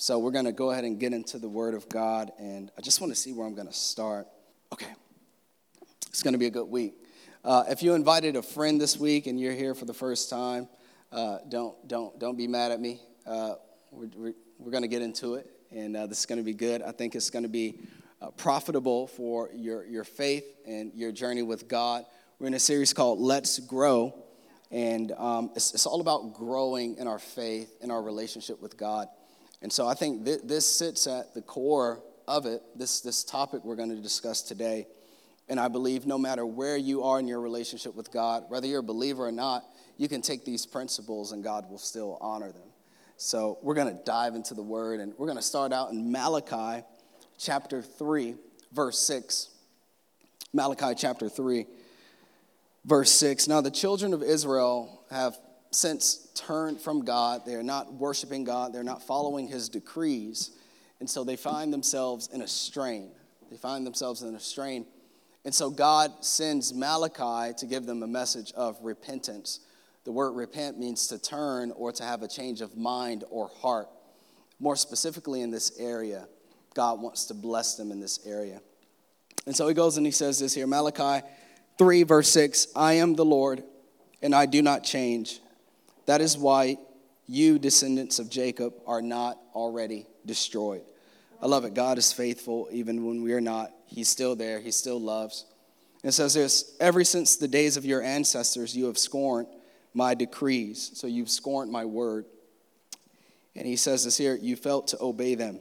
So we're going to go ahead and get into the Word of God, and I just want to see where I'm going to start. Okay, it's going to be a good week. Uh, if you invited a friend this week and you're here for the first time, uh, don't don't don't be mad at me. Uh, we're we're, we're going to get into it, and uh, this is going to be good. I think it's going to be uh, profitable for your your faith and your journey with God. We're in a series called Let's Grow, and um, it's, it's all about growing in our faith, in our relationship with God. And so I think th- this sits at the core of it, this, this topic we're going to discuss today. And I believe no matter where you are in your relationship with God, whether you're a believer or not, you can take these principles and God will still honor them. So we're going to dive into the word and we're going to start out in Malachi chapter 3, verse 6. Malachi chapter 3, verse 6. Now the children of Israel have since turned from God. They are not worshiping God, they're not following his decrees. And so they find themselves in a strain. They find themselves in a strain. And so God sends Malachi to give them a message of repentance. The word repent means to turn or to have a change of mind or heart. More specifically, in this area, God wants to bless them in this area. And so he goes and he says this here Malachi 3, verse 6 I am the Lord, and I do not change. That is why you, descendants of Jacob, are not already destroyed. I love it. God is faithful even when we are not. He's still there, He still loves. It says this Ever since the days of your ancestors, you have scorned my decrees. So you've scorned my word. And he says this here you felt to obey them.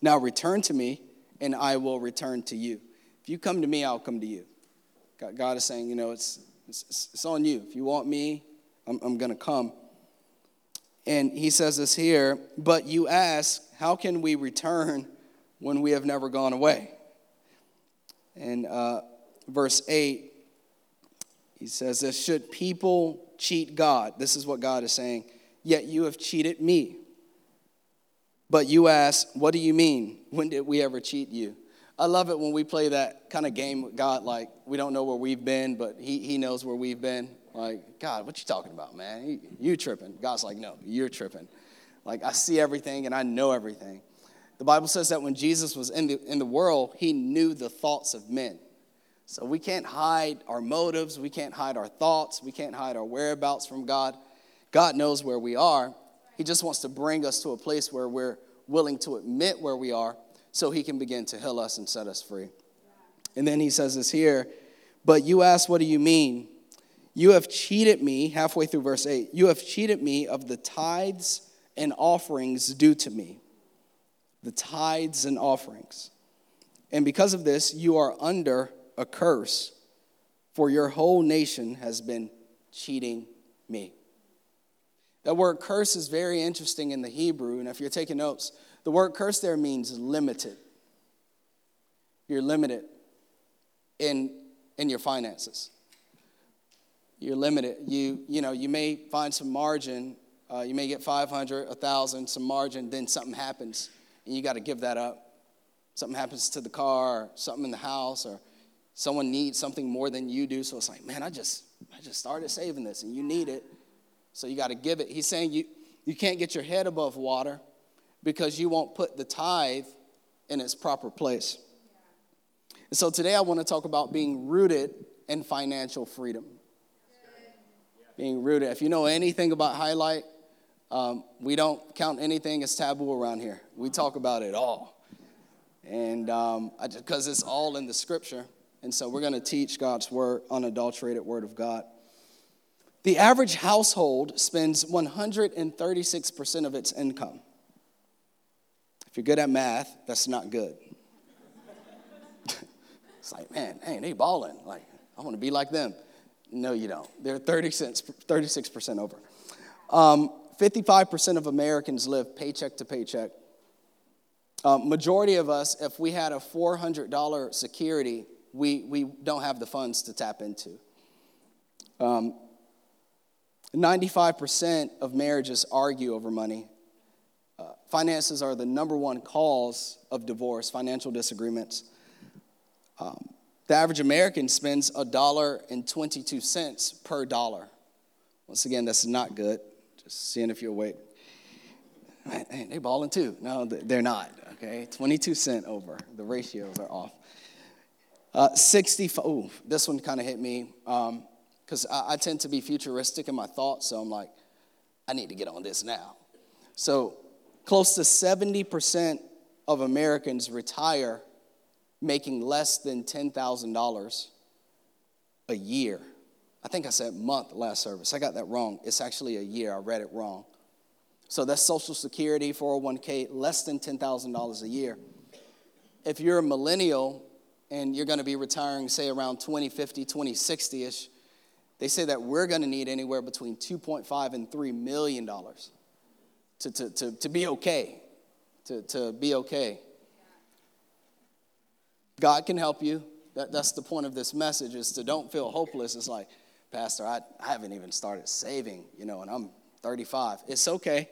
Now return to me, and I will return to you. If you come to me, I'll come to you. God is saying, you know, it's, it's, it's on you. If you want me, I'm, I'm going to come. And he says this here, but you ask, how can we return when we have never gone away? And uh, verse 8, he says this Should people cheat God? This is what God is saying. Yet you have cheated me. But you ask, what do you mean? When did we ever cheat you? I love it when we play that kind of game with God, like we don't know where we've been, but He, he knows where we've been. Like, God, what you talking about, man? You, tripping. God's like, no, you're tripping. Like, I see everything and I know everything. The Bible says that when Jesus was in the, in the world, he knew the thoughts of men. So we can't hide our motives, we can't hide our thoughts, we can't hide our whereabouts from God. God knows where we are. He just wants to bring us to a place where we're willing to admit where we are so he can begin to heal us and set us free. And then he says this here, but you ask, what do you mean? You have cheated me, halfway through verse 8, you have cheated me of the tithes and offerings due to me. The tithes and offerings. And because of this, you are under a curse, for your whole nation has been cheating me. That word curse is very interesting in the Hebrew, and if you're taking notes, the word curse there means limited. You're limited in, in your finances you're limited. You, you know, you may find some margin. Uh, you may get 500, 1,000, some margin, then something happens, and you got to give that up. Something happens to the car, or something in the house, or someone needs something more than you do. So it's like, man, I just, I just started saving this, and you need it, so you got to give it. He's saying you, you can't get your head above water because you won't put the tithe in its proper place. And so today I want to talk about being rooted in financial freedom being rooted. If you know anything about highlight, um, we don't count anything as taboo around here. We talk about it all. And because um, it's all in the scripture. And so we're going to teach God's word, unadulterated word of God. The average household spends 136% of its income. If you're good at math, that's not good. it's like, man, hey, they balling. Like, I want to be like them. No, you don't. They're 30 cents, 36% over. Um, 55% of Americans live paycheck to paycheck. Um, majority of us, if we had a $400 security, we, we don't have the funds to tap into. Um, 95% of marriages argue over money. Uh, finances are the number one cause of divorce, financial disagreements. Um, the average American spends a dollar and 22 cents per dollar. Once again, that's not good. Just seeing if you're awake. man, they balling too. No, they're not. Okay, 22 cent over. The ratios are off. Uh, 65. Ooh, this one kind of hit me because um, I, I tend to be futuristic in my thoughts. So I'm like, I need to get on this now. So close to 70% of Americans retire making less than $10,000 a year. I think I said month last service. I got that wrong. It's actually a year. I read it wrong. So that's Social Security, 401k, less than $10,000 a year. If you're a millennial and you're going to be retiring, say, around 2050, 2060 ish, they say that we're going to need anywhere between 2.5 and 3 million dollars to, to, to, to be okay. To, to be okay. God can help you. That, that's the point of this message is to don't feel hopeless. It's like, Pastor, I, I haven't even started saving, you know, and I'm 35. It's okay.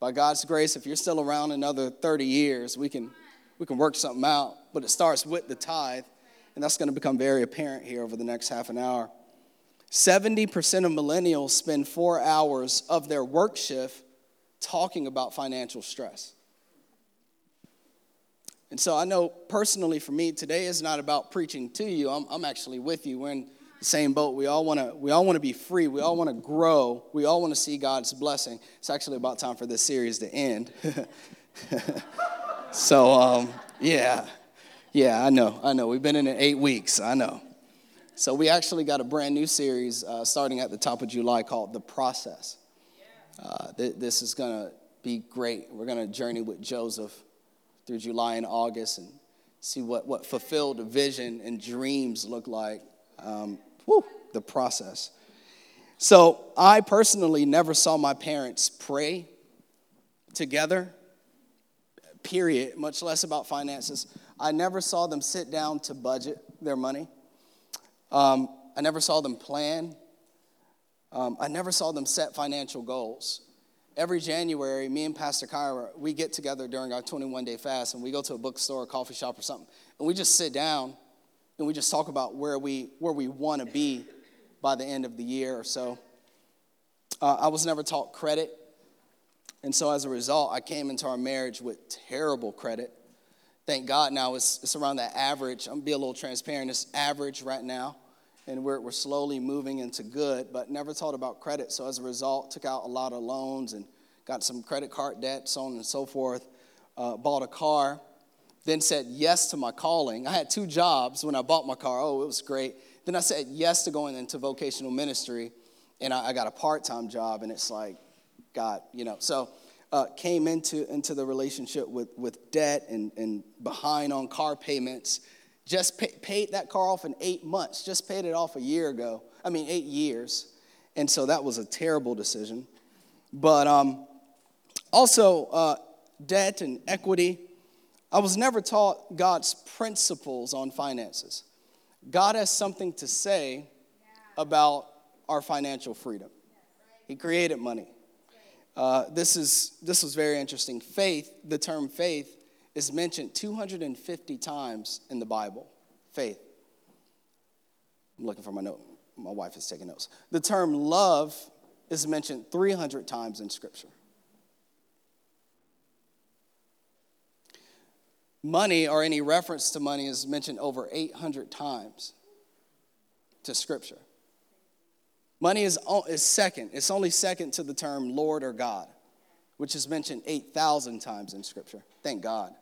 By God's grace, if you're still around another 30 years, we can, we can work something out. But it starts with the tithe, and that's going to become very apparent here over the next half an hour. 70% of millennials spend four hours of their work shift talking about financial stress. And so I know personally for me, today is not about preaching to you. I'm, I'm actually with you. We're in the same boat. We all want to we all want to be free. We all want to grow. We all want to see God's blessing. It's actually about time for this series to end. so um, yeah. Yeah, I know. I know. We've been in it eight weeks. I know. So we actually got a brand new series uh, starting at the top of July called The Process. Uh, th- this is going to be great. We're going to journey with Joseph through July and August and see what, what fulfilled vision and dreams look like. Um, whew, the process. So I personally never saw my parents pray together, period, much less about finances. I never saw them sit down to budget their money. Um, I never saw them plan. Um, I never saw them set financial goals every January, me and Pastor Kyra, we get together during our 21 day fast and we go to a bookstore, a coffee shop, or something, and we just sit down and we just talk about where we where we want to be by the end of the year or so. Uh, I was never taught credit, and so as a result, I came into our marriage with terrible credit. Thank God now it's, it's around that average. I'm gonna be a little transparent. It's average right now and we're, we're slowly moving into good, but never taught about credit. So as a result, took out a lot of loans and got some credit card debt, so on and so forth. Uh, bought a car, then said yes to my calling. I had two jobs when I bought my car. Oh, it was great. Then I said yes to going into vocational ministry, and I, I got a part-time job, and it's like, God, you know. So uh, came into into the relationship with with debt and and behind on car payments just pay, paid that car off in eight months, just paid it off a year ago. I mean, eight years. And so that was a terrible decision. But um, also, uh, debt and equity. I was never taught God's principles on finances. God has something to say about our financial freedom. He created money. Uh, this is this was very interesting. Faith, the term faith, is mentioned 250 times in the Bible. Faith. I'm looking for my note. My wife is taking notes. The term love is mentioned 300 times in Scripture. Money or any reference to money is mentioned over 800 times to Scripture. Money is, is second, it's only second to the term Lord or God, which is mentioned 8,000 times in Scripture. Thank God.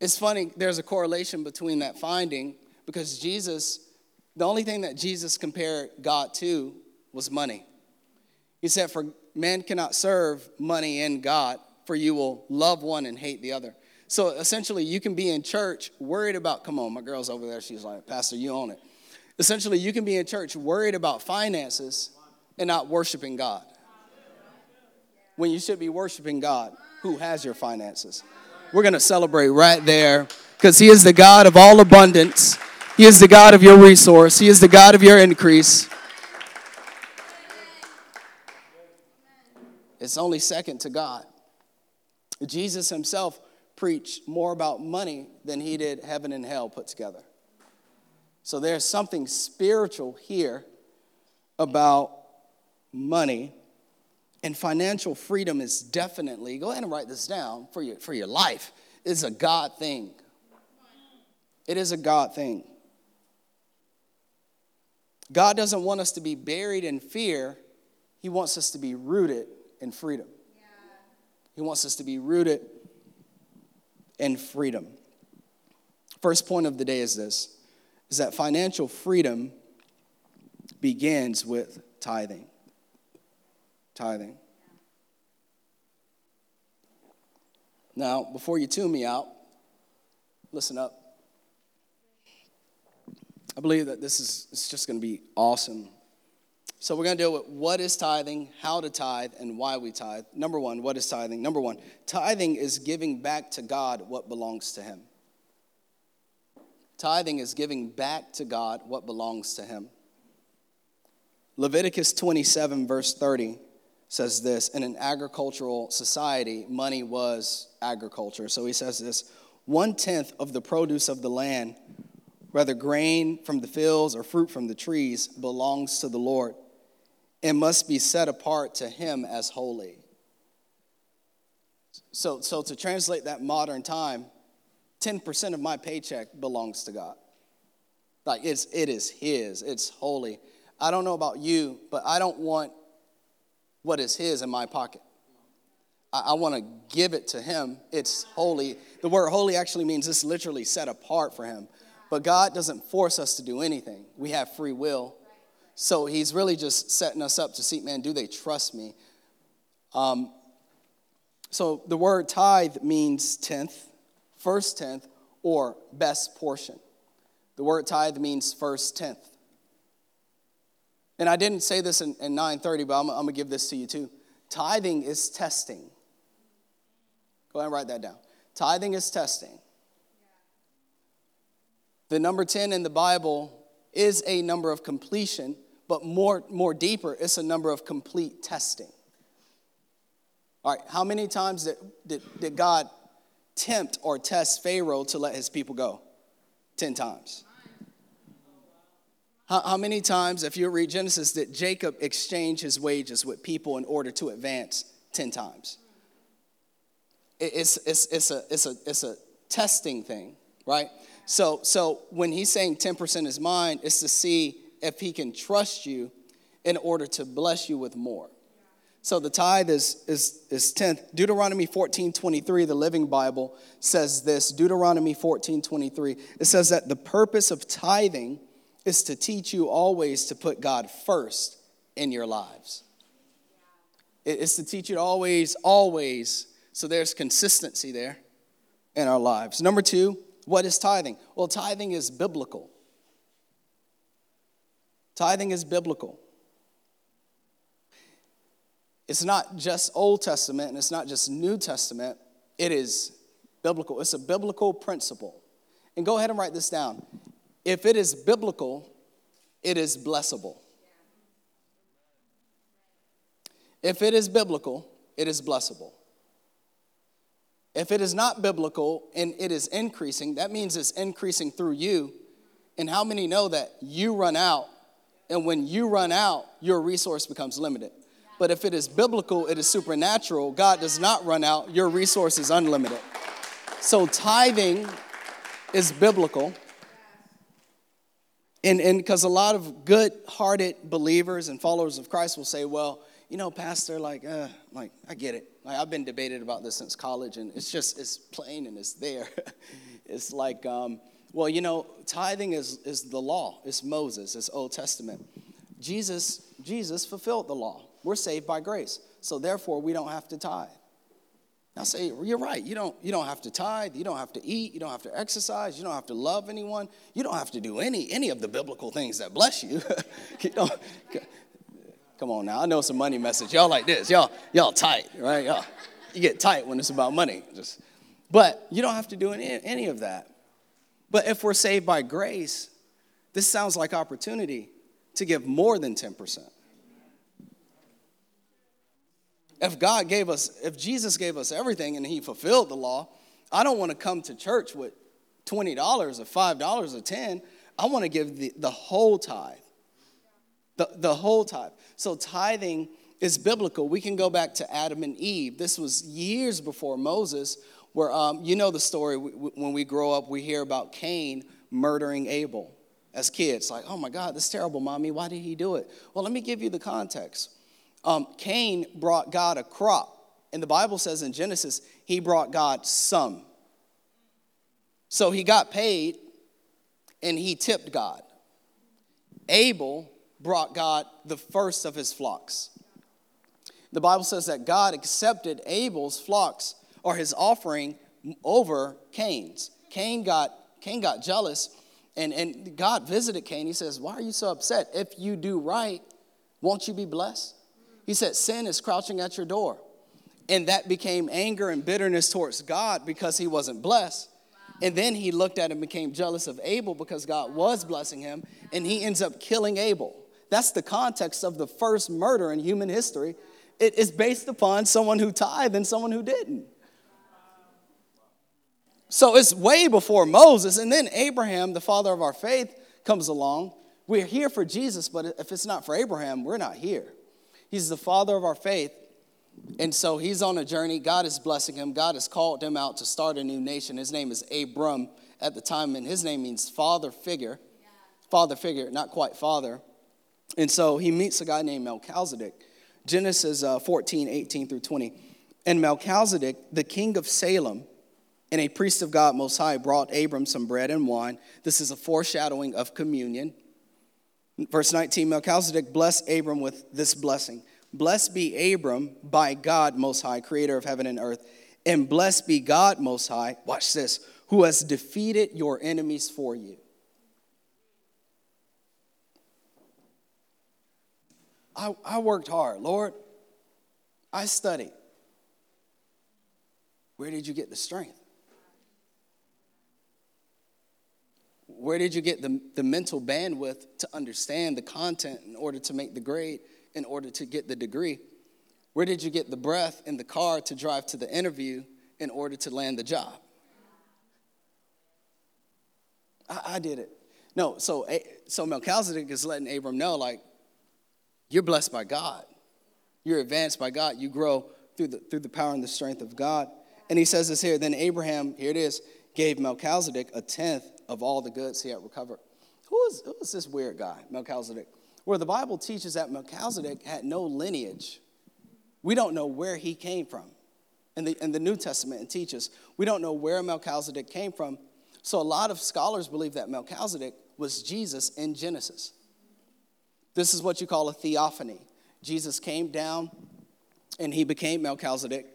It's funny, there's a correlation between that finding because Jesus, the only thing that Jesus compared God to was money. He said, For man cannot serve money and God, for you will love one and hate the other. So essentially, you can be in church worried about, come on, my girl's over there. She's like, Pastor, you own it. Essentially, you can be in church worried about finances and not worshiping God. When you should be worshiping God, who has your finances. We're going to celebrate right there because He is the God of all abundance. He is the God of your resource. He is the God of your increase. It's only second to God. Jesus himself preached more about money than he did heaven and hell put together. So there's something spiritual here about money And financial freedom is definitely, go ahead and write this down for your, for your life, is a God thing. It is a God thing. God doesn't want us to be buried in fear, He wants us to be rooted in freedom. He wants us to be rooted in freedom. First point of the day is this is that financial freedom begins with tithing. Tithing. Now, before you tune me out, listen up. I believe that this is it's just going to be awesome. So we're going to deal with what is tithing, how to tithe, and why we tithe. Number one, what is tithing? Number one, tithing is giving back to God what belongs to Him. Tithing is giving back to God what belongs to Him. Leviticus 27, verse 30 says this In an agricultural society, money was agriculture. So he says this one tenth of the produce of the land whether grain from the fields or fruit from the trees, belongs to the Lord and must be set apart to him as holy. So, so to translate that modern time, 10% of my paycheck belongs to God. Like it's it is his, it's holy. I don't know about you, but I don't want what is his in my pocket. I, I want to give it to him. It's holy. The word holy actually means it's literally set apart for him. But God doesn't force us to do anything. We have free will. So he's really just setting us up to see, man, do they trust me? Um, so the word tithe means tenth, first tenth, or best portion. The word tithe means first tenth. And I didn't say this in, in 930, but I'm, I'm going to give this to you too. Tithing is testing. Go ahead and write that down. Tithing is testing. The number 10 in the Bible is a number of completion, but more, more deeper, it's a number of complete testing. All right, how many times did, did, did God tempt or test Pharaoh to let his people go? 10 times. How, how many times, if you read Genesis, did Jacob exchange his wages with people in order to advance? 10 times. It's, it's, it's, a, it's, a, it's a testing thing, right? So, so when he's saying 10% is mine, it's to see if he can trust you in order to bless you with more. So the tithe is, is, is 10th. Deuteronomy 14, 23, the Living Bible says this. Deuteronomy 14, 23. It says that the purpose of tithing is to teach you always to put God first in your lives. It's to teach you to always, always. So there's consistency there in our lives. Number two, what is tithing? Well, tithing is biblical. Tithing is biblical. It's not just Old Testament and it's not just New Testament, it is biblical. It's a biblical principle. And go ahead and write this down. If it is biblical, it is blessable. If it is biblical, it is blessable. If it is not biblical and it is increasing, that means it's increasing through you. And how many know that you run out? And when you run out, your resource becomes limited. But if it is biblical, it is supernatural. God does not run out, your resource is unlimited. So tithing is biblical. And because a lot of good hearted believers and followers of Christ will say, well, you know, Pastor, like, uh, like I get it. Like I've been debated about this since college, and it's just it's plain and it's there. it's like, um, well, you know, tithing is is the law. It's Moses. It's Old Testament. Jesus Jesus fulfilled the law. We're saved by grace, so therefore we don't have to tithe. I say, you're right. You don't, you don't have to tithe. You don't have to eat. You don't have to exercise. You don't have to love anyone. You don't have to do any, any of the biblical things that bless you. you Come on now, I know a money message. Y'all like this. Y'all, y'all tight, right? Y'all, you get tight when it's about money. Just, but you don't have to do any, any of that. But if we're saved by grace, this sounds like opportunity to give more than 10%. If God gave us, if Jesus gave us everything and he fulfilled the law, I don't want to come to church with $20 or $5 or 10. I want to give the, the whole tithe. The, the whole tithe. So tithing is biblical. We can go back to Adam and Eve. This was years before Moses, where um, you know the story. When we grow up, we hear about Cain murdering Abel as kids. Like, oh my God, this is terrible, mommy. Why did he do it? Well, let me give you the context. Um, Cain brought God a crop. And the Bible says in Genesis, he brought God some. So he got paid and he tipped God. Abel brought God the first of his flocks. The Bible says that God accepted Abel's flocks or his offering over Cain's. Cain got, Cain got jealous and, and God visited Cain. He says, Why are you so upset? If you do right, won't you be blessed? He said, Sin is crouching at your door. And that became anger and bitterness towards God because he wasn't blessed. And then he looked at and became jealous of Abel because God was blessing him, and he ends up killing Abel. That's the context of the first murder in human history. It is based upon someone who tithed and someone who didn't. So it's way before Moses. And then Abraham, the father of our faith, comes along. We're here for Jesus, but if it's not for Abraham, we're not here. He's the father of our faith. And so he's on a journey. God is blessing him. God has called him out to start a new nation. His name is Abram at the time, and his name means father figure. Father figure, not quite father. And so he meets a guy named Melchizedek. Genesis uh, 14, 18 through 20. And Melchizedek, the king of Salem, and a priest of God Most High, brought Abram some bread and wine. This is a foreshadowing of communion. Verse 19 Melchizedek blessed Abram with this blessing Blessed be Abram by God Most High, creator of heaven and earth. And blessed be God Most High, watch this, who has defeated your enemies for you. I, I worked hard, Lord. I studied. Where did you get the strength? Where did you get the, the mental bandwidth to understand the content in order to make the grade? in order to get the degree? Where did you get the breath in the car to drive to the interview in order to land the job? I, I did it. No, so, so Melchizedek is letting Abram know, like, you're blessed by God. You're advanced by God. You grow through the, through the power and the strength of God. And he says this here. Then Abraham, here it is, gave Melchizedek a tenth of all the goods he had recovered. Who is, who is this weird guy, Melchizedek? where the Bible teaches that Melchizedek had no lineage. We don't know where he came from. In the, in the New Testament, teaches we don't know where Melchizedek came from. So a lot of scholars believe that Melchizedek was Jesus in Genesis. This is what you call a theophany. Jesus came down and he became Melchizedek,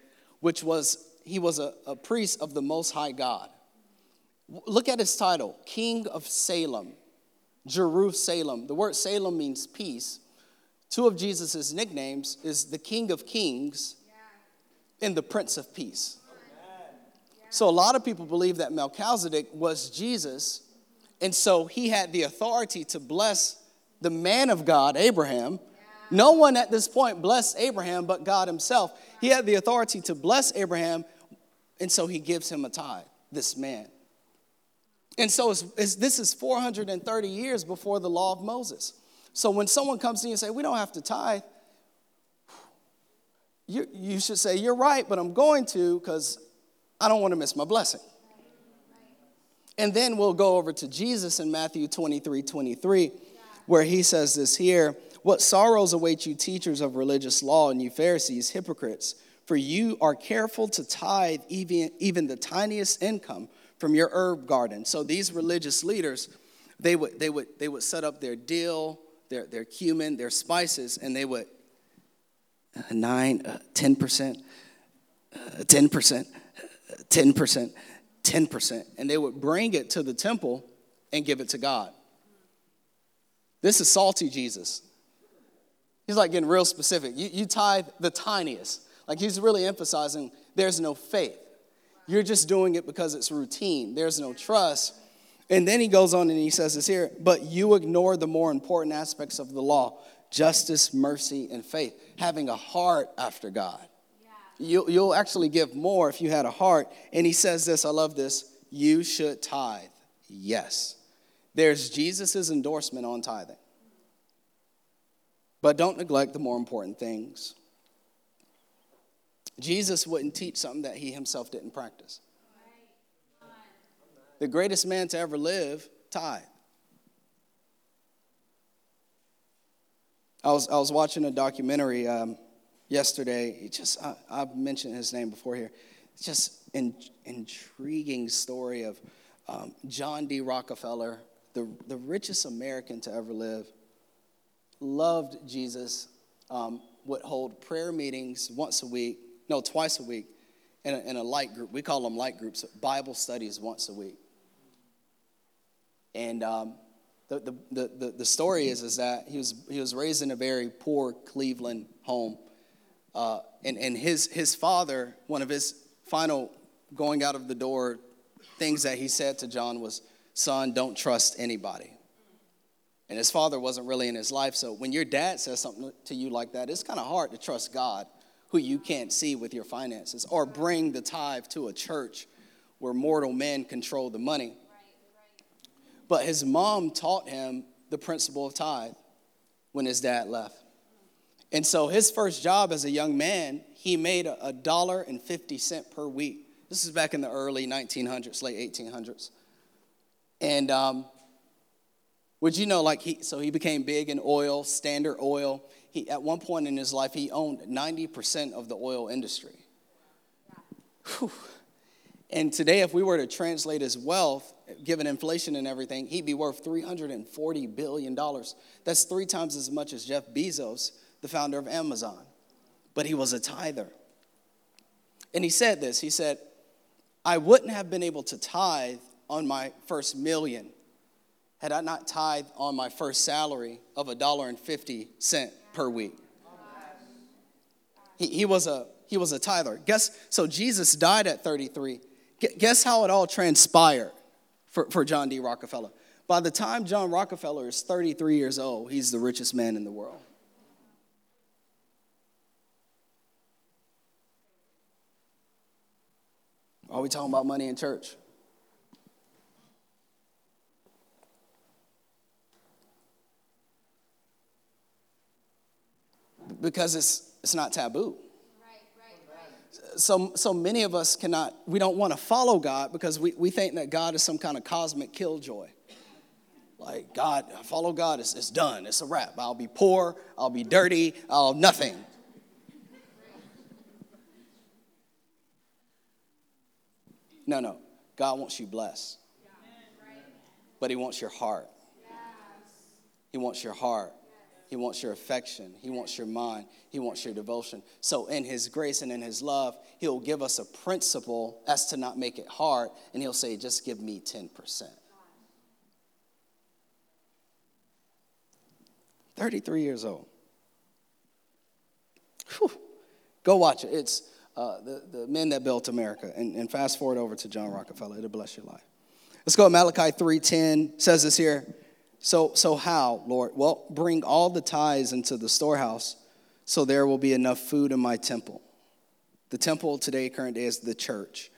which was, he was a, a priest of the Most High God. Look at his title, King of Salem. Jerusalem. The word Salem means peace. Two of Jesus' nicknames is the King of Kings and the Prince of Peace. So a lot of people believe that Melchizedek was Jesus, and so he had the authority to bless the man of God, Abraham. No one at this point blessed Abraham but God himself. He had the authority to bless Abraham, and so he gives him a tithe, this man. And so it's, it's, this is 430 years before the law of Moses. So when someone comes to you and say, we don't have to tithe, you, you should say, you're right, but I'm going to because I don't want to miss my blessing. And then we'll go over to Jesus in Matthew 23 23, where he says this here What sorrows await you, teachers of religious law, and you Pharisees, hypocrites, for you are careful to tithe even, even the tiniest income from your herb garden. So these religious leaders, they would, they would, they would set up their dill, their, their cumin, their spices, and they would uh, 9, uh, 10%, uh, 10%, 10%, 10%, and they would bring it to the temple and give it to God. This is salty Jesus. He's like getting real specific. You, you tithe the tiniest. Like he's really emphasizing there's no faith. You're just doing it because it's routine. There's no trust. And then he goes on and he says this here, but you ignore the more important aspects of the law justice, mercy, and faith. Having a heart after God. You, you'll actually give more if you had a heart. And he says this, I love this you should tithe. Yes. There's Jesus' endorsement on tithing. But don't neglect the more important things. Jesus wouldn't teach something that he himself didn't practice. The greatest man to ever live tithe. I was, I was watching a documentary um, yesterday. Just I, have mentioned his name before here. It's just an intriguing story of um, John D. Rockefeller, the, the richest American to ever live, loved Jesus, um, would hold prayer meetings once a week, no, twice a week, in a, in a light group. We call them light groups, Bible studies once a week. And um, the, the, the, the story is, is that he was, he was raised in a very poor Cleveland home. Uh, and and his, his father, one of his final going out of the door things that he said to John was, Son, don't trust anybody. And his father wasn't really in his life. So when your dad says something to you like that, it's kind of hard to trust God, who you can't see with your finances, or bring the tithe to a church where mortal men control the money. But his mom taught him the principle of tithe when his dad left. And so his first job as a young man, he made a dollar and 50 cent per week. This is back in the early 1900s, late 1800s. And um, would you know, like, he, so he became big in oil, Standard Oil. He, at one point in his life, he owned 90% of the oil industry. Whew. And today, if we were to translate his wealth, given inflation and everything, he'd be worth $340 billion. That's three times as much as Jeff Bezos, the founder of Amazon. But he was a tither. And he said this He said, I wouldn't have been able to tithe on my first million had I not tithed on my first salary of a dollar and fifty cent per week. He, he, was a, he was a tither. Guess, so Jesus died at 33. Guess how it all transpired for, for John D. Rockefeller? By the time John Rockefeller is 33 years old, he's the richest man in the world. Are we talking about money in church? Because it's, it's not taboo so, so many of us cannot, we don't want to follow God because we, we think that God is some kind of cosmic killjoy. Like, God, follow God, it's, it's done, it's a wrap. I'll be poor, I'll be dirty, I'll nothing. No, no. God wants you blessed. But He wants your heart. He wants your heart. He wants your affection. He wants your mind. He wants your devotion. So, in His grace and in His love, He'll give us a principle as to not make it hard, and He'll say, just give me 10%. 33 years old. Whew. Go watch it. It's uh, the, the men that built America. And, and fast forward over to John Rockefeller. It'll bless your life. Let's go. Malachi 3.10 says this here. So, so how, Lord? Well, bring all the tithes into the storehouse so there will be enough food in my temple. The temple today, current day, is the church.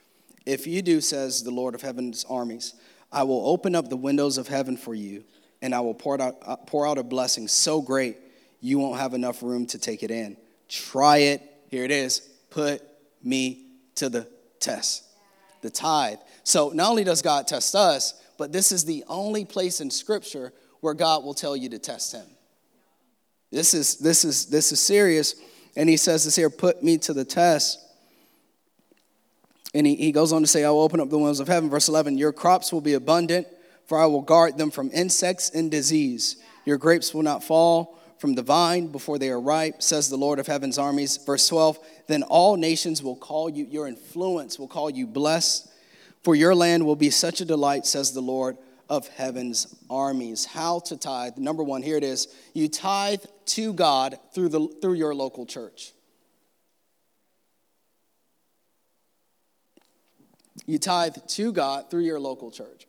If you do, says the Lord of heaven's armies, I will open up the windows of heaven for you, and I will pour out, uh, pour out a blessing so great you won't have enough room to take it in. Try it. Here it is. Put me to the test. The tithe. So not only does God test us, but this is the only place in Scripture where God will tell you to test Him. This is, this is, this is serious. And He says this here put me to the test. And he, he goes on to say, I will open up the windows of heaven. Verse 11 Your crops will be abundant, for I will guard them from insects and disease. Your grapes will not fall from the vine before they are ripe, says the Lord of heaven's armies. Verse 12 Then all nations will call you, your influence will call you blessed for your land will be such a delight, says the Lord of heaven's armies. How to tithe? Number one, here it is. You tithe to God through, the, through your local church. You tithe to God through your local church.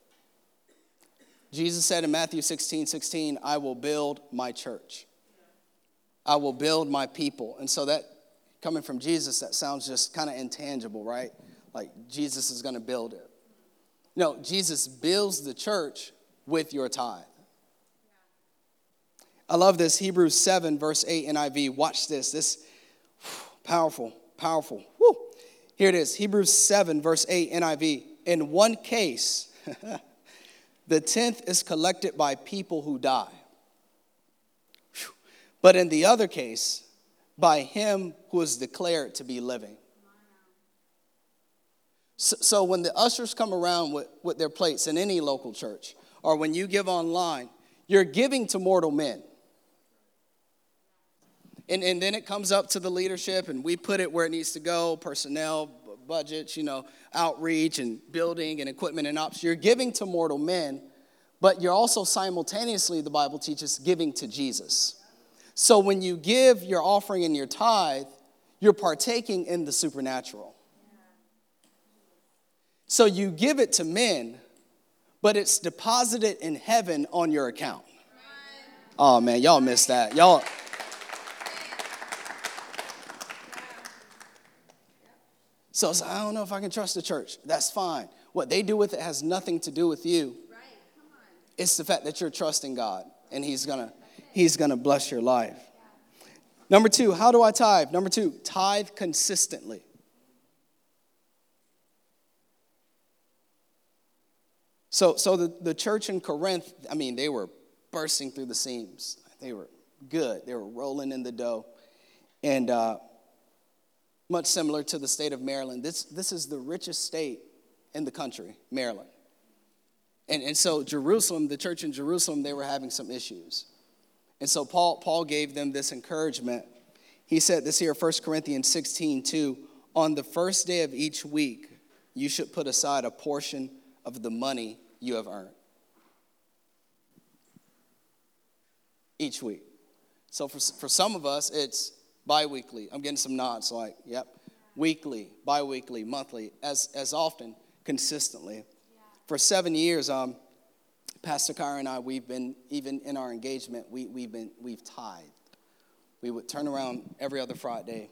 Jesus said in Matthew 16 16, I will build my church. I will build my people. And so that, coming from Jesus, that sounds just kind of intangible, right? Like Jesus is going to build it. No, Jesus builds the church with your tithe. I love this Hebrews 7, verse 8 NIV. Watch this. This powerful, powerful. Woo. Here it is Hebrews 7, verse 8 NIV. In one case, the tenth is collected by people who die. But in the other case, by him who is declared to be living. So, when the ushers come around with, with their plates in any local church, or when you give online, you're giving to mortal men. And, and then it comes up to the leadership, and we put it where it needs to go personnel, budgets, you know, outreach, and building, and equipment, and ops. You're giving to mortal men, but you're also simultaneously, the Bible teaches, giving to Jesus. So when you give your offering and your tithe, you're partaking in the supernatural. So you give it to men, but it's deposited in heaven on your account. Oh man, y'all missed that. Y'all. So I don't know if I can trust the church. That's fine. What they do with it has nothing to do with you. It's the fact that you're trusting God and He's gonna He's gonna bless your life. Number two, how do I tithe? Number two, tithe consistently. So, so the, the church in Corinth, I mean, they were bursting through the seams. They were good. They were rolling in the dough. And uh, much similar to the state of Maryland, this, this is the richest state in the country, Maryland. And, and so Jerusalem, the church in Jerusalem, they were having some issues. And so Paul, Paul gave them this encouragement. He said this here, 1 Corinthians 16, 2, on the first day of each week, you should put aside a portion of the money you have earned each week. So for, for some of us, it's bi weekly. I'm getting some nods like, yep, weekly, bi weekly, monthly, as, as often, consistently. Yeah. For seven years, um, Pastor Kyra and I, we've been, even in our engagement, we, we've been, we've tithed. We would turn around every other Friday,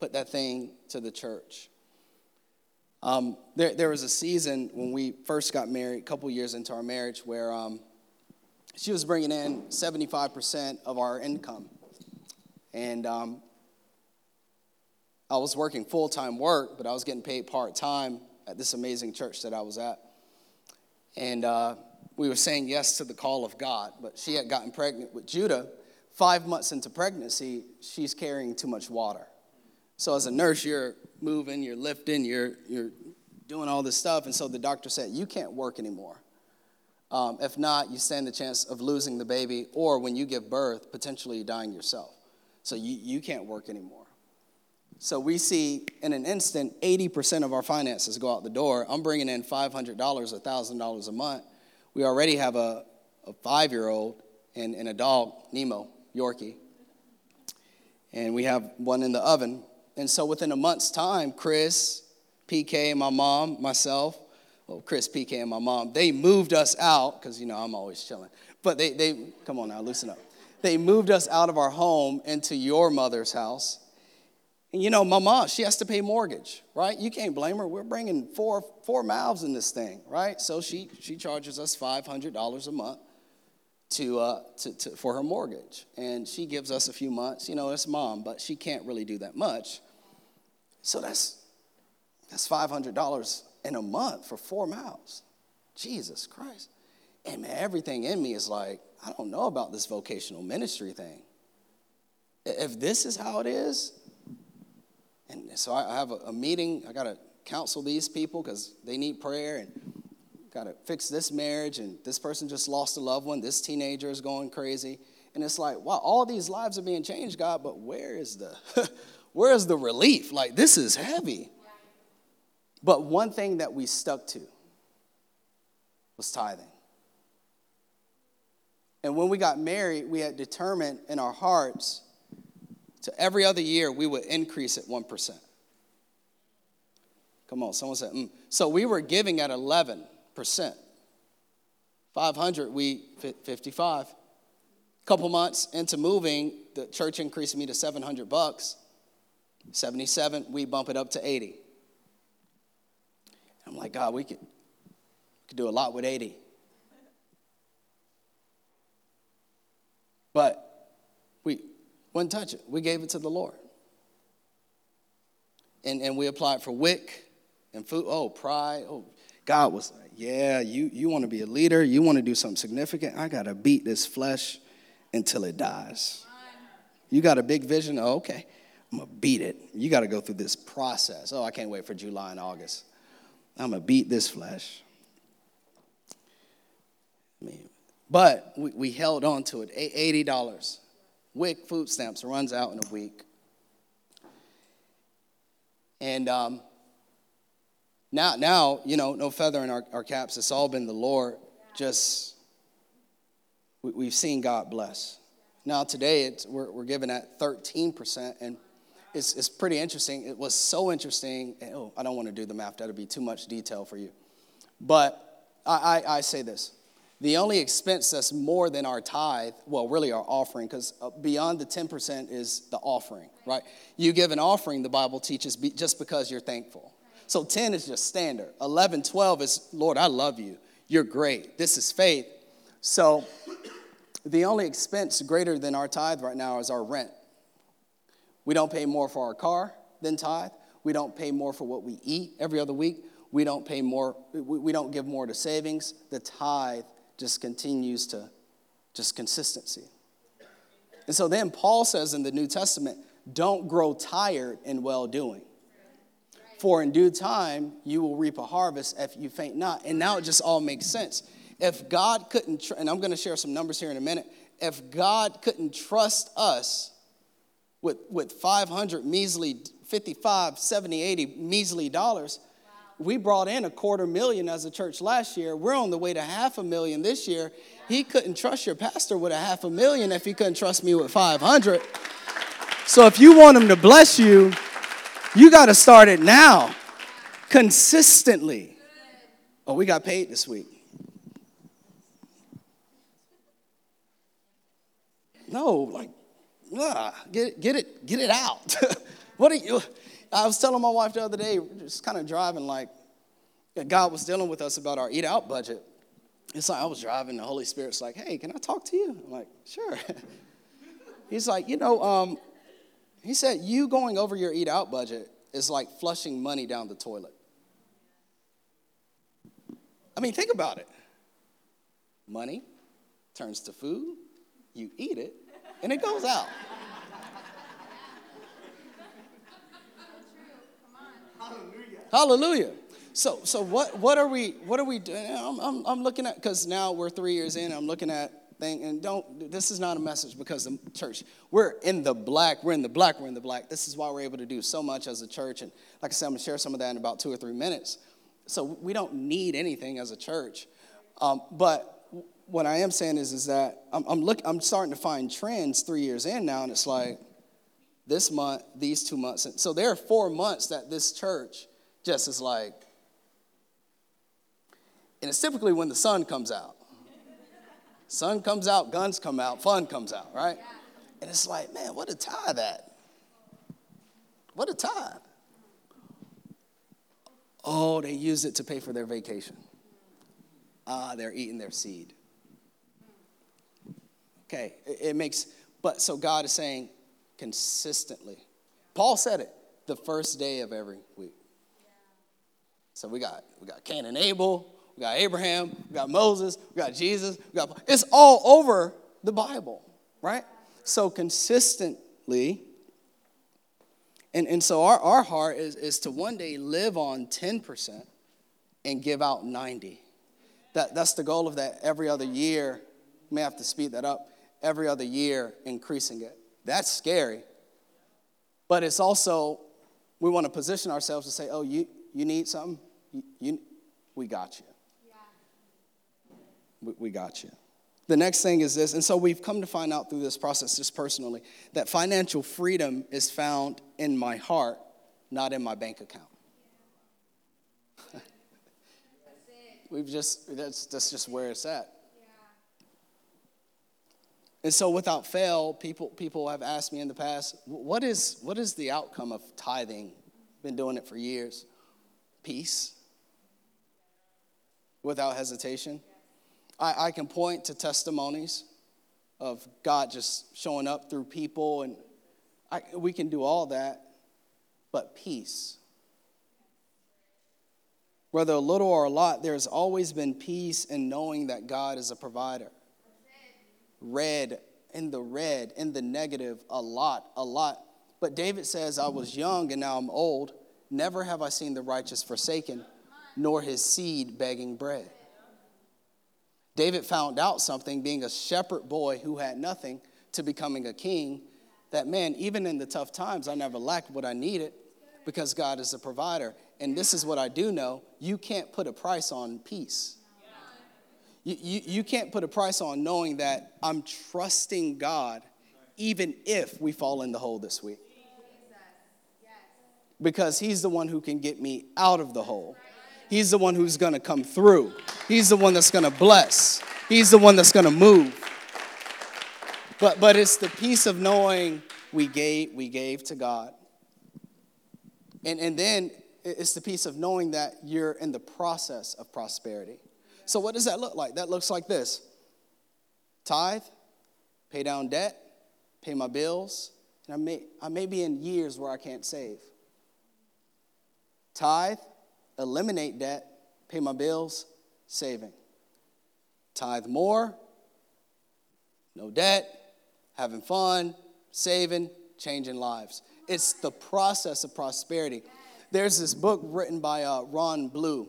put that thing to the church. Um, there, there was a season when we first got married, a couple years into our marriage, where um, she was bringing in 75% of our income. And um, I was working full time work, but I was getting paid part time at this amazing church that I was at. And uh, we were saying yes to the call of God, but she had gotten pregnant with Judah. Five months into pregnancy, she's carrying too much water. So as a nurse, you're moving, you're lifting, you're, you're doing all this stuff. And so the doctor said, You can't work anymore. Um, if not, you stand the chance of losing the baby, or when you give birth, potentially dying yourself. So you, you can't work anymore. So we see in an instant 80% of our finances go out the door. I'm bringing in $500, $1,000 a month. We already have a, a five year old and, and a dog, Nemo, Yorkie. And we have one in the oven and so within a month's time, Chris, PK, and my mom, myself, well, Chris, PK, and my mom, they moved us out, because, you know, I'm always chilling. But they, they, come on now, loosen up. They moved us out of our home into your mother's house. And you know, mom, she has to pay mortgage, right? You can't blame her. We're bringing four, four mouths in this thing, right? So she, she charges us $500 a month to, uh, to, to, for her mortgage. And she gives us a few months. You know, it's mom, but she can't really do that much. So that's, that's $500 in a month for four mouths. Jesus Christ. And man, everything in me is like, I don't know about this vocational ministry thing. If this is how it is, and so I have a, meeting, I got to counsel these people because they need prayer, and got to fix this marriage, and this person just lost a loved one, this teenager is going crazy. And it's like, wow, all these lives are being changed, God, but where is the where is the relief? Like this is heavy. But one thing that we stuck to was tithing. And when we got married, we had determined in our hearts to every other year we would increase at 1%. Come on, someone said, mm. so we were giving at 11 percent. 500, we 55. a Couple months into moving, the church increased me to 700 bucks. 77, we bump it up to 80. I'm like, God, we could, we could do a lot with 80. but we Wouldn't touch it. We gave it to the Lord. And, and we applied for WIC and food. Oh, pride. Oh, God was yeah, you, you want to be a leader. You want to do something significant. I got to beat this flesh until it dies. You got a big vision? Oh, okay. I'm going to beat it. You got to go through this process. Oh, I can't wait for July and August. I'm going to beat this flesh. I mean, but we, we held on to it. $80. WIC food stamps runs out in a week. And um, now, now, you know, no feather in our, our caps. It's all been the Lord. Just, we, we've seen God bless. Now, today, it's, we're, we're given at 13%. And it's, it's pretty interesting. It was so interesting. Oh, I don't want to do the math, that'd be too much detail for you. But I, I, I say this the only expense that's more than our tithe, well, really our offering, because uh, beyond the 10% is the offering, right? You give an offering, the Bible teaches, just because you're thankful. So 10 is just standard. 11, 12 is, Lord, I love you. You're great. This is faith. So the only expense greater than our tithe right now is our rent. We don't pay more for our car than tithe. We don't pay more for what we eat every other week. We don't pay more, we don't give more to savings. The tithe just continues to just consistency. And so then Paul says in the New Testament, don't grow tired in well doing. For in due time you will reap a harvest if you faint not. And now it just all makes sense. If God couldn't, tr- and I'm going to share some numbers here in a minute, if God couldn't trust us with, with 500 measly, 55, 70, 80 measly dollars, we brought in a quarter million as a church last year. We're on the way to half a million this year. He couldn't trust your pastor with a half a million if he couldn't trust me with 500. So if you want him to bless you, you got to start it now, consistently. Oh, we got paid this week. No, like, ah, get it, get it, get it out. what are you? I was telling my wife the other day, just kind of driving, like, God was dealing with us about our eat out budget. It's like I was driving, the Holy Spirit's like, hey, can I talk to you? I'm like, sure. He's like, you know, um, he said, you going over your eat out budget is like flushing money down the toilet. I mean, think about it. Money turns to food, you eat it, and it goes out. Hallelujah. Hallelujah. So, so what, what are we, what are we doing? I'm, I'm, I'm looking at, because now we're three years in, I'm looking at thing, and don't, this is not a message because the church, we're in the black, we're in the black, we're in the black. This is why we're able to do so much as a church. And like I said, I'm gonna share some of that in about two or three minutes. So we don't need anything as a church. Um, but what I am saying is, is that I'm, I'm, look, I'm starting to find trends three years in now, and it's like this month, these two months. So there are four months that this church just is like, and it's typically when the sun comes out. Sun comes out, guns come out, fun comes out, right? And it's like, man, what a tie that. What a tie. Oh, they use it to pay for their vacation. Ah, they're eating their seed. Okay, it, it makes, but so God is saying consistently. Paul said it the first day of every week. So we got we got Cain and Abel, we got Abraham, we got Moses, we got Jesus, we got it's all over the Bible, right? So consistently, and, and so our, our heart is, is to one day live on 10% and give out 90. That, that's the goal of that every other year. We may have to speed that up. Every other year, increasing it. That's scary. But it's also, we want to position ourselves to say, oh, you, you need something? You, you, we got you. We got you. The next thing is this, and so we've come to find out through this process, just personally, that financial freedom is found in my heart, not in my bank account. We've just, that's, that's just where it's at. And so, without fail, people, people have asked me in the past, what is, what is the outcome of tithing? Been doing it for years. Peace without hesitation. I, I can point to testimonies of God just showing up through people, and I, we can do all that, but peace. Whether a little or a lot, there's always been peace in knowing that God is a provider. Red, in the red, in the negative, a lot, a lot. But David says, I was young and now I'm old. Never have I seen the righteous forsaken, nor his seed begging bread. David found out something, being a shepherd boy who had nothing, to becoming a king, that man, even in the tough times, I never lacked what I needed because God is a provider. And this is what I do know you can't put a price on peace. You, you, you can't put a price on knowing that I'm trusting God even if we fall in the hole this week. Because He's the one who can get me out of the hole. He's the one who's going to come through. He's the one that's going to bless. He's the one that's going to move. But, but it's the peace of knowing we gave, we gave to God. And, and then it's the peace of knowing that you're in the process of prosperity. So, what does that look like? That looks like this tithe, pay down debt, pay my bills. And I may, I may be in years where I can't save. Tithe, eliminate debt, pay my bills, saving. Tithe more, no debt, having fun, saving, changing lives. It's the process of prosperity. There's this book written by uh, Ron Blue.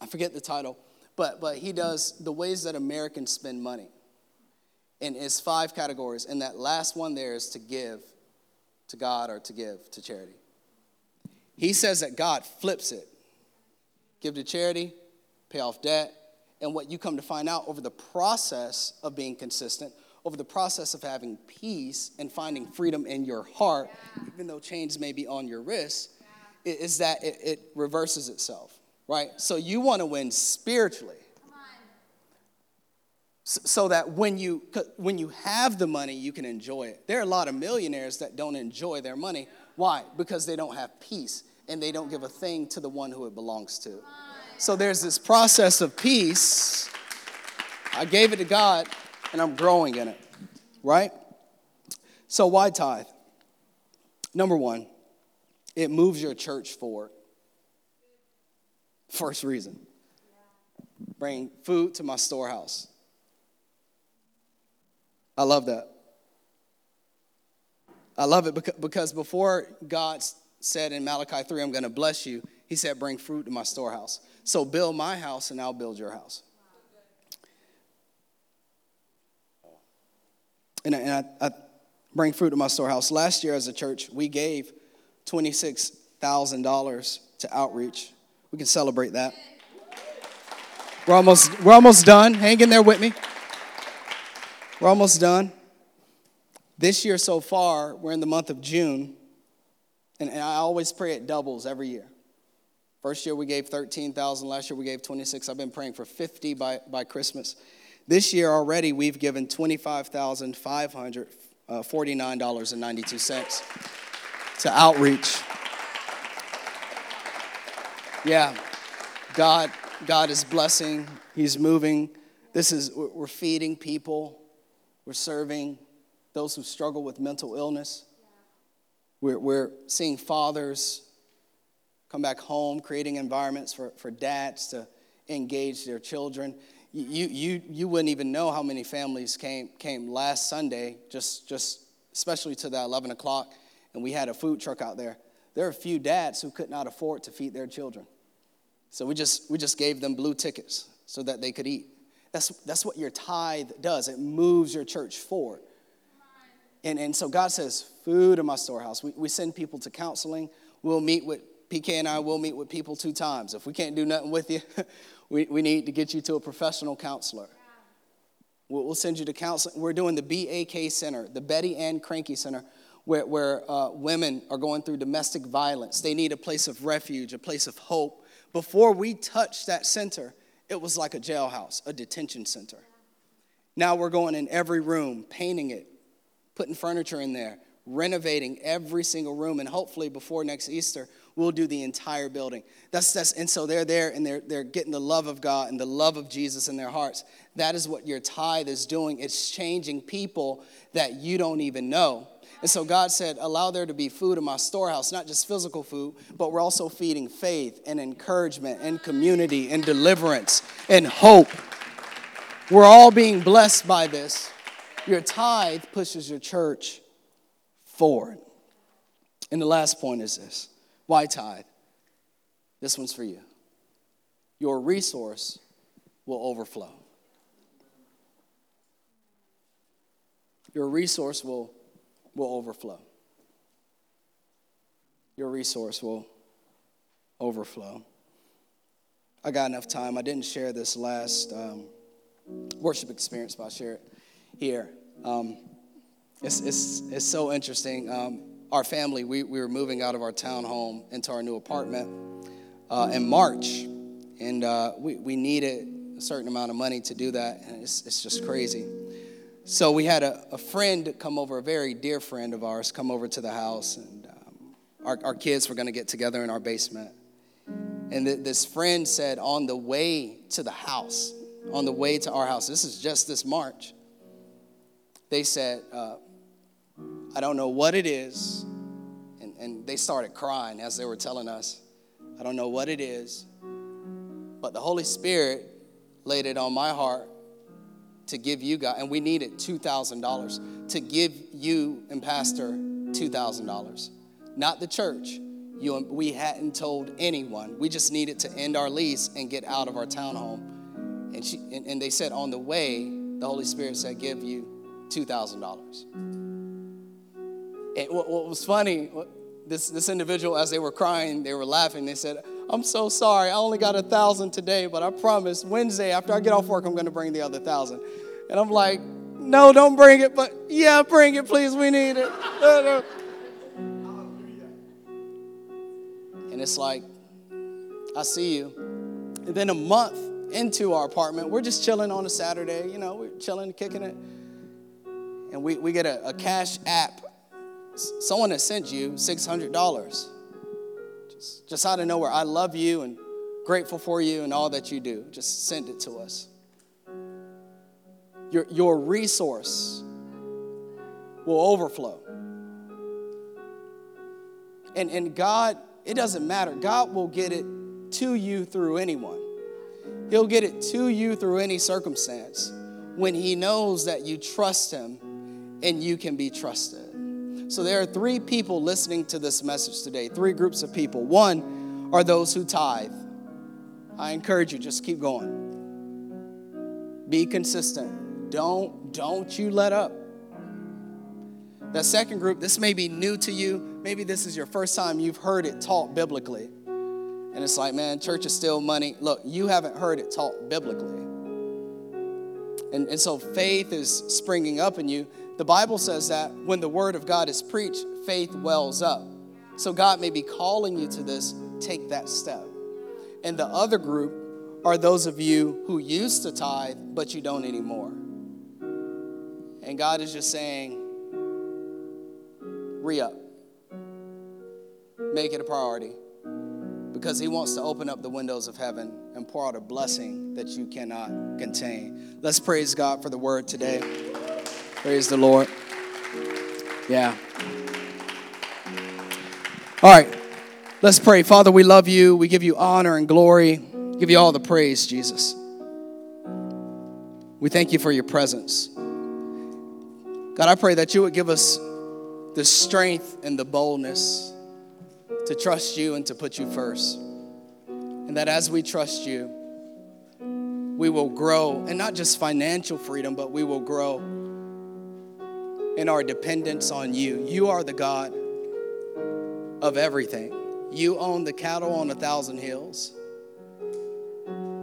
I forget the title, but, but he does the ways that Americans spend money. And it's five categories. And that last one there is to give to God or to give to charity. He says that God flips it give to charity, pay off debt, and what you come to find out over the process of being consistent, over the process of having peace and finding freedom in your heart, even though chains may be on your wrist, is that it, it reverses itself, right? So you want to win spiritually. So that when you, when you have the money, you can enjoy it. There are a lot of millionaires that don't enjoy their money. Why? Because they don't have peace and they don't give a thing to the one who it belongs to. So there's this process of peace. I gave it to God and I'm growing in it, right? So, why tithe? Number one, it moves your church forward. First reason bring food to my storehouse. I love that. I love it because before God's said in Malachi 3, I'm going to bless you, he said, bring fruit to my storehouse. So build my house and I'll build your house. And, I, and I, I bring fruit to my storehouse. Last year as a church, we gave $26,000 to outreach. We can celebrate that. We're almost, we're almost done. Hang in there with me. We're almost done. This year so far, we're in the month of June. And, and I always pray it doubles every year. First year we gave 13,000, last year we gave 26. I've been praying for 50 by, by Christmas. This year already we've given $25,549.92 uh, to outreach. Yeah, God, God is blessing, He's moving. This is, we're feeding people, we're serving those who struggle with mental illness. We're, we're seeing fathers come back home, creating environments for, for dads to engage their children. You, you, you wouldn't even know how many families came, came last Sunday, just, just especially to that 11 o'clock, and we had a food truck out there. There are a few dads who could not afford to feed their children. So we just, we just gave them blue tickets so that they could eat. That's, that's what your tithe does. It moves your church forward. And, and so God says, food in my storehouse. We, we send people to counseling. We'll meet with, PK and I will meet with people two times. If we can't do nothing with you, we, we need to get you to a professional counselor. We'll, we'll send you to counseling. We're doing the BAK Center, the Betty Ann Krahnke Center, where, where uh, women are going through domestic violence. They need a place of refuge, a place of hope. Before we touched that center, it was like a jailhouse, a detention center. Now we're going in every room, painting it, putting furniture in there, renovating every single room, and hopefully before next Easter, we'll do the entire building. That's, that's and so they're there and they're they're getting the love of God and the love of Jesus in their hearts. That is what your tithe is doing. It's changing people that you don't even know. And so God said, Allow there to be food in my storehouse, not just physical food, but we're also feeding faith and encouragement and community and deliverance and hope. We're all being blessed by this. Your tithe pushes your church forward. And the last point is this why tithe? This one's for you. Your resource will overflow. Your resource will, will overflow. Your resource will overflow. I got enough time. I didn't share this last um, worship experience, but I'll share it here. Um, it's, it's, it's so interesting. Um, our family, we, we were moving out of our townhome into our new apartment uh, in March, and uh, we, we needed a certain amount of money to do that, and it's, it's just crazy. So we had a, a friend come over, a very dear friend of ours, come over to the house, and um, our, our kids were going to get together in our basement. And th- this friend said, on the way to the house, on the way to our house, this is just this March, they said, uh, I don't know what it is. And, and they started crying as they were telling us, I don't know what it is. But the Holy Spirit laid it on my heart to give you guys, and we needed $2,000 to give you and Pastor $2,000. Not the church. You, we hadn't told anyone. We just needed to end our lease and get out of our townhome. And, she, and, and they said, on the way, the Holy Spirit said, give you $2,000. And what, what was funny, this, this individual, as they were crying, they were laughing. They said, I'm so sorry. I only got a thousand today, but I promise Wednesday after I get off work, I'm going to bring the other thousand. And I'm like, no, don't bring it, but yeah, bring it, please. We need it. and it's like, I see you. And then a month into our apartment, we're just chilling on a Saturday, you know, we're chilling, kicking it. And we, we get a, a cash app. Someone has sent you $600 just, just out of nowhere. I love you and grateful for you and all that you do. Just send it to us. Your, your resource will overflow. And, and God, it doesn't matter. God will get it to you through anyone. He'll get it to you through any circumstance when He knows that you trust Him and you can be trusted. So there are three people listening to this message today, three groups of people. One are those who tithe. I encourage you, just keep going. Be consistent. Don't, don't you let up. That second group, this may be new to you. Maybe this is your first time you've heard it taught biblically. And it's like, man, church is still money. Look, you haven't heard it taught biblically. And, and so faith is springing up in you. The Bible says that when the word of God is preached, faith wells up. So God may be calling you to this, take that step. And the other group are those of you who used to tithe, but you don't anymore. And God is just saying, re up, make it a priority because He wants to open up the windows of heaven and pour out a blessing that you cannot contain. Let's praise God for the word today. Praise the Lord. Yeah. All right. Let's pray. Father, we love you. We give you honor and glory. Give you all the praise, Jesus. We thank you for your presence. God, I pray that you would give us the strength and the boldness to trust you and to put you first. And that as we trust you, we will grow, and not just financial freedom, but we will grow in our dependence on you. You are the God of everything. You own the cattle on a thousand hills.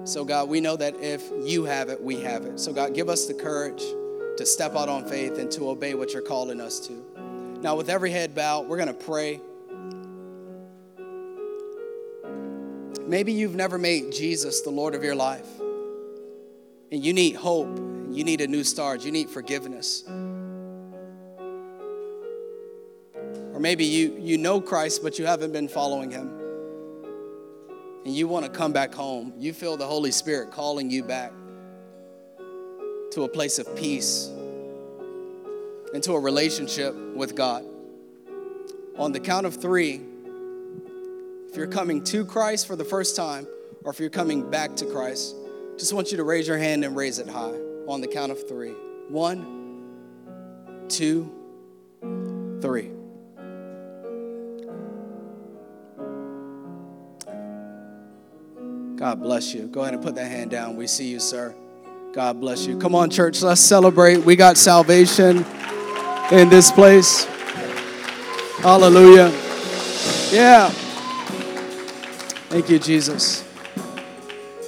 So, God, we know that if you have it, we have it. So, God, give us the courage to step out on faith and to obey what you're calling us to. Now, with every head bowed, we're going to pray. Maybe you've never made Jesus the Lord of your life, and you need hope, you need a new start, you need forgiveness. Maybe you, you know Christ, but you haven't been following him. and you want to come back home, you feel the Holy Spirit calling you back to a place of peace, into a relationship with God. On the count of three, if you're coming to Christ for the first time, or if you're coming back to Christ, just want you to raise your hand and raise it high on the count of three. One, two, three. God bless you. Go ahead and put that hand down. We see you, sir. God bless you. Come on, church, let's celebrate. We got salvation in this place. Hallelujah. Yeah. Thank you, Jesus.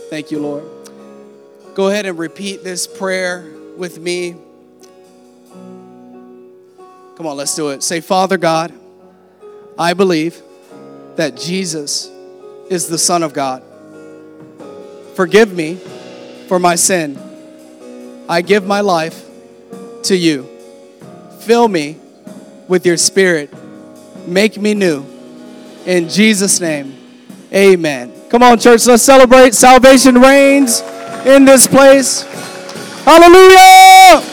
Thank you, Lord. Go ahead and repeat this prayer with me. Come on, let's do it. Say, Father God, I believe that Jesus is the Son of God. Forgive me for my sin. I give my life to you. Fill me with your spirit. Make me new. In Jesus' name, amen. Come on, church, let's celebrate. Salvation reigns in this place. Hallelujah!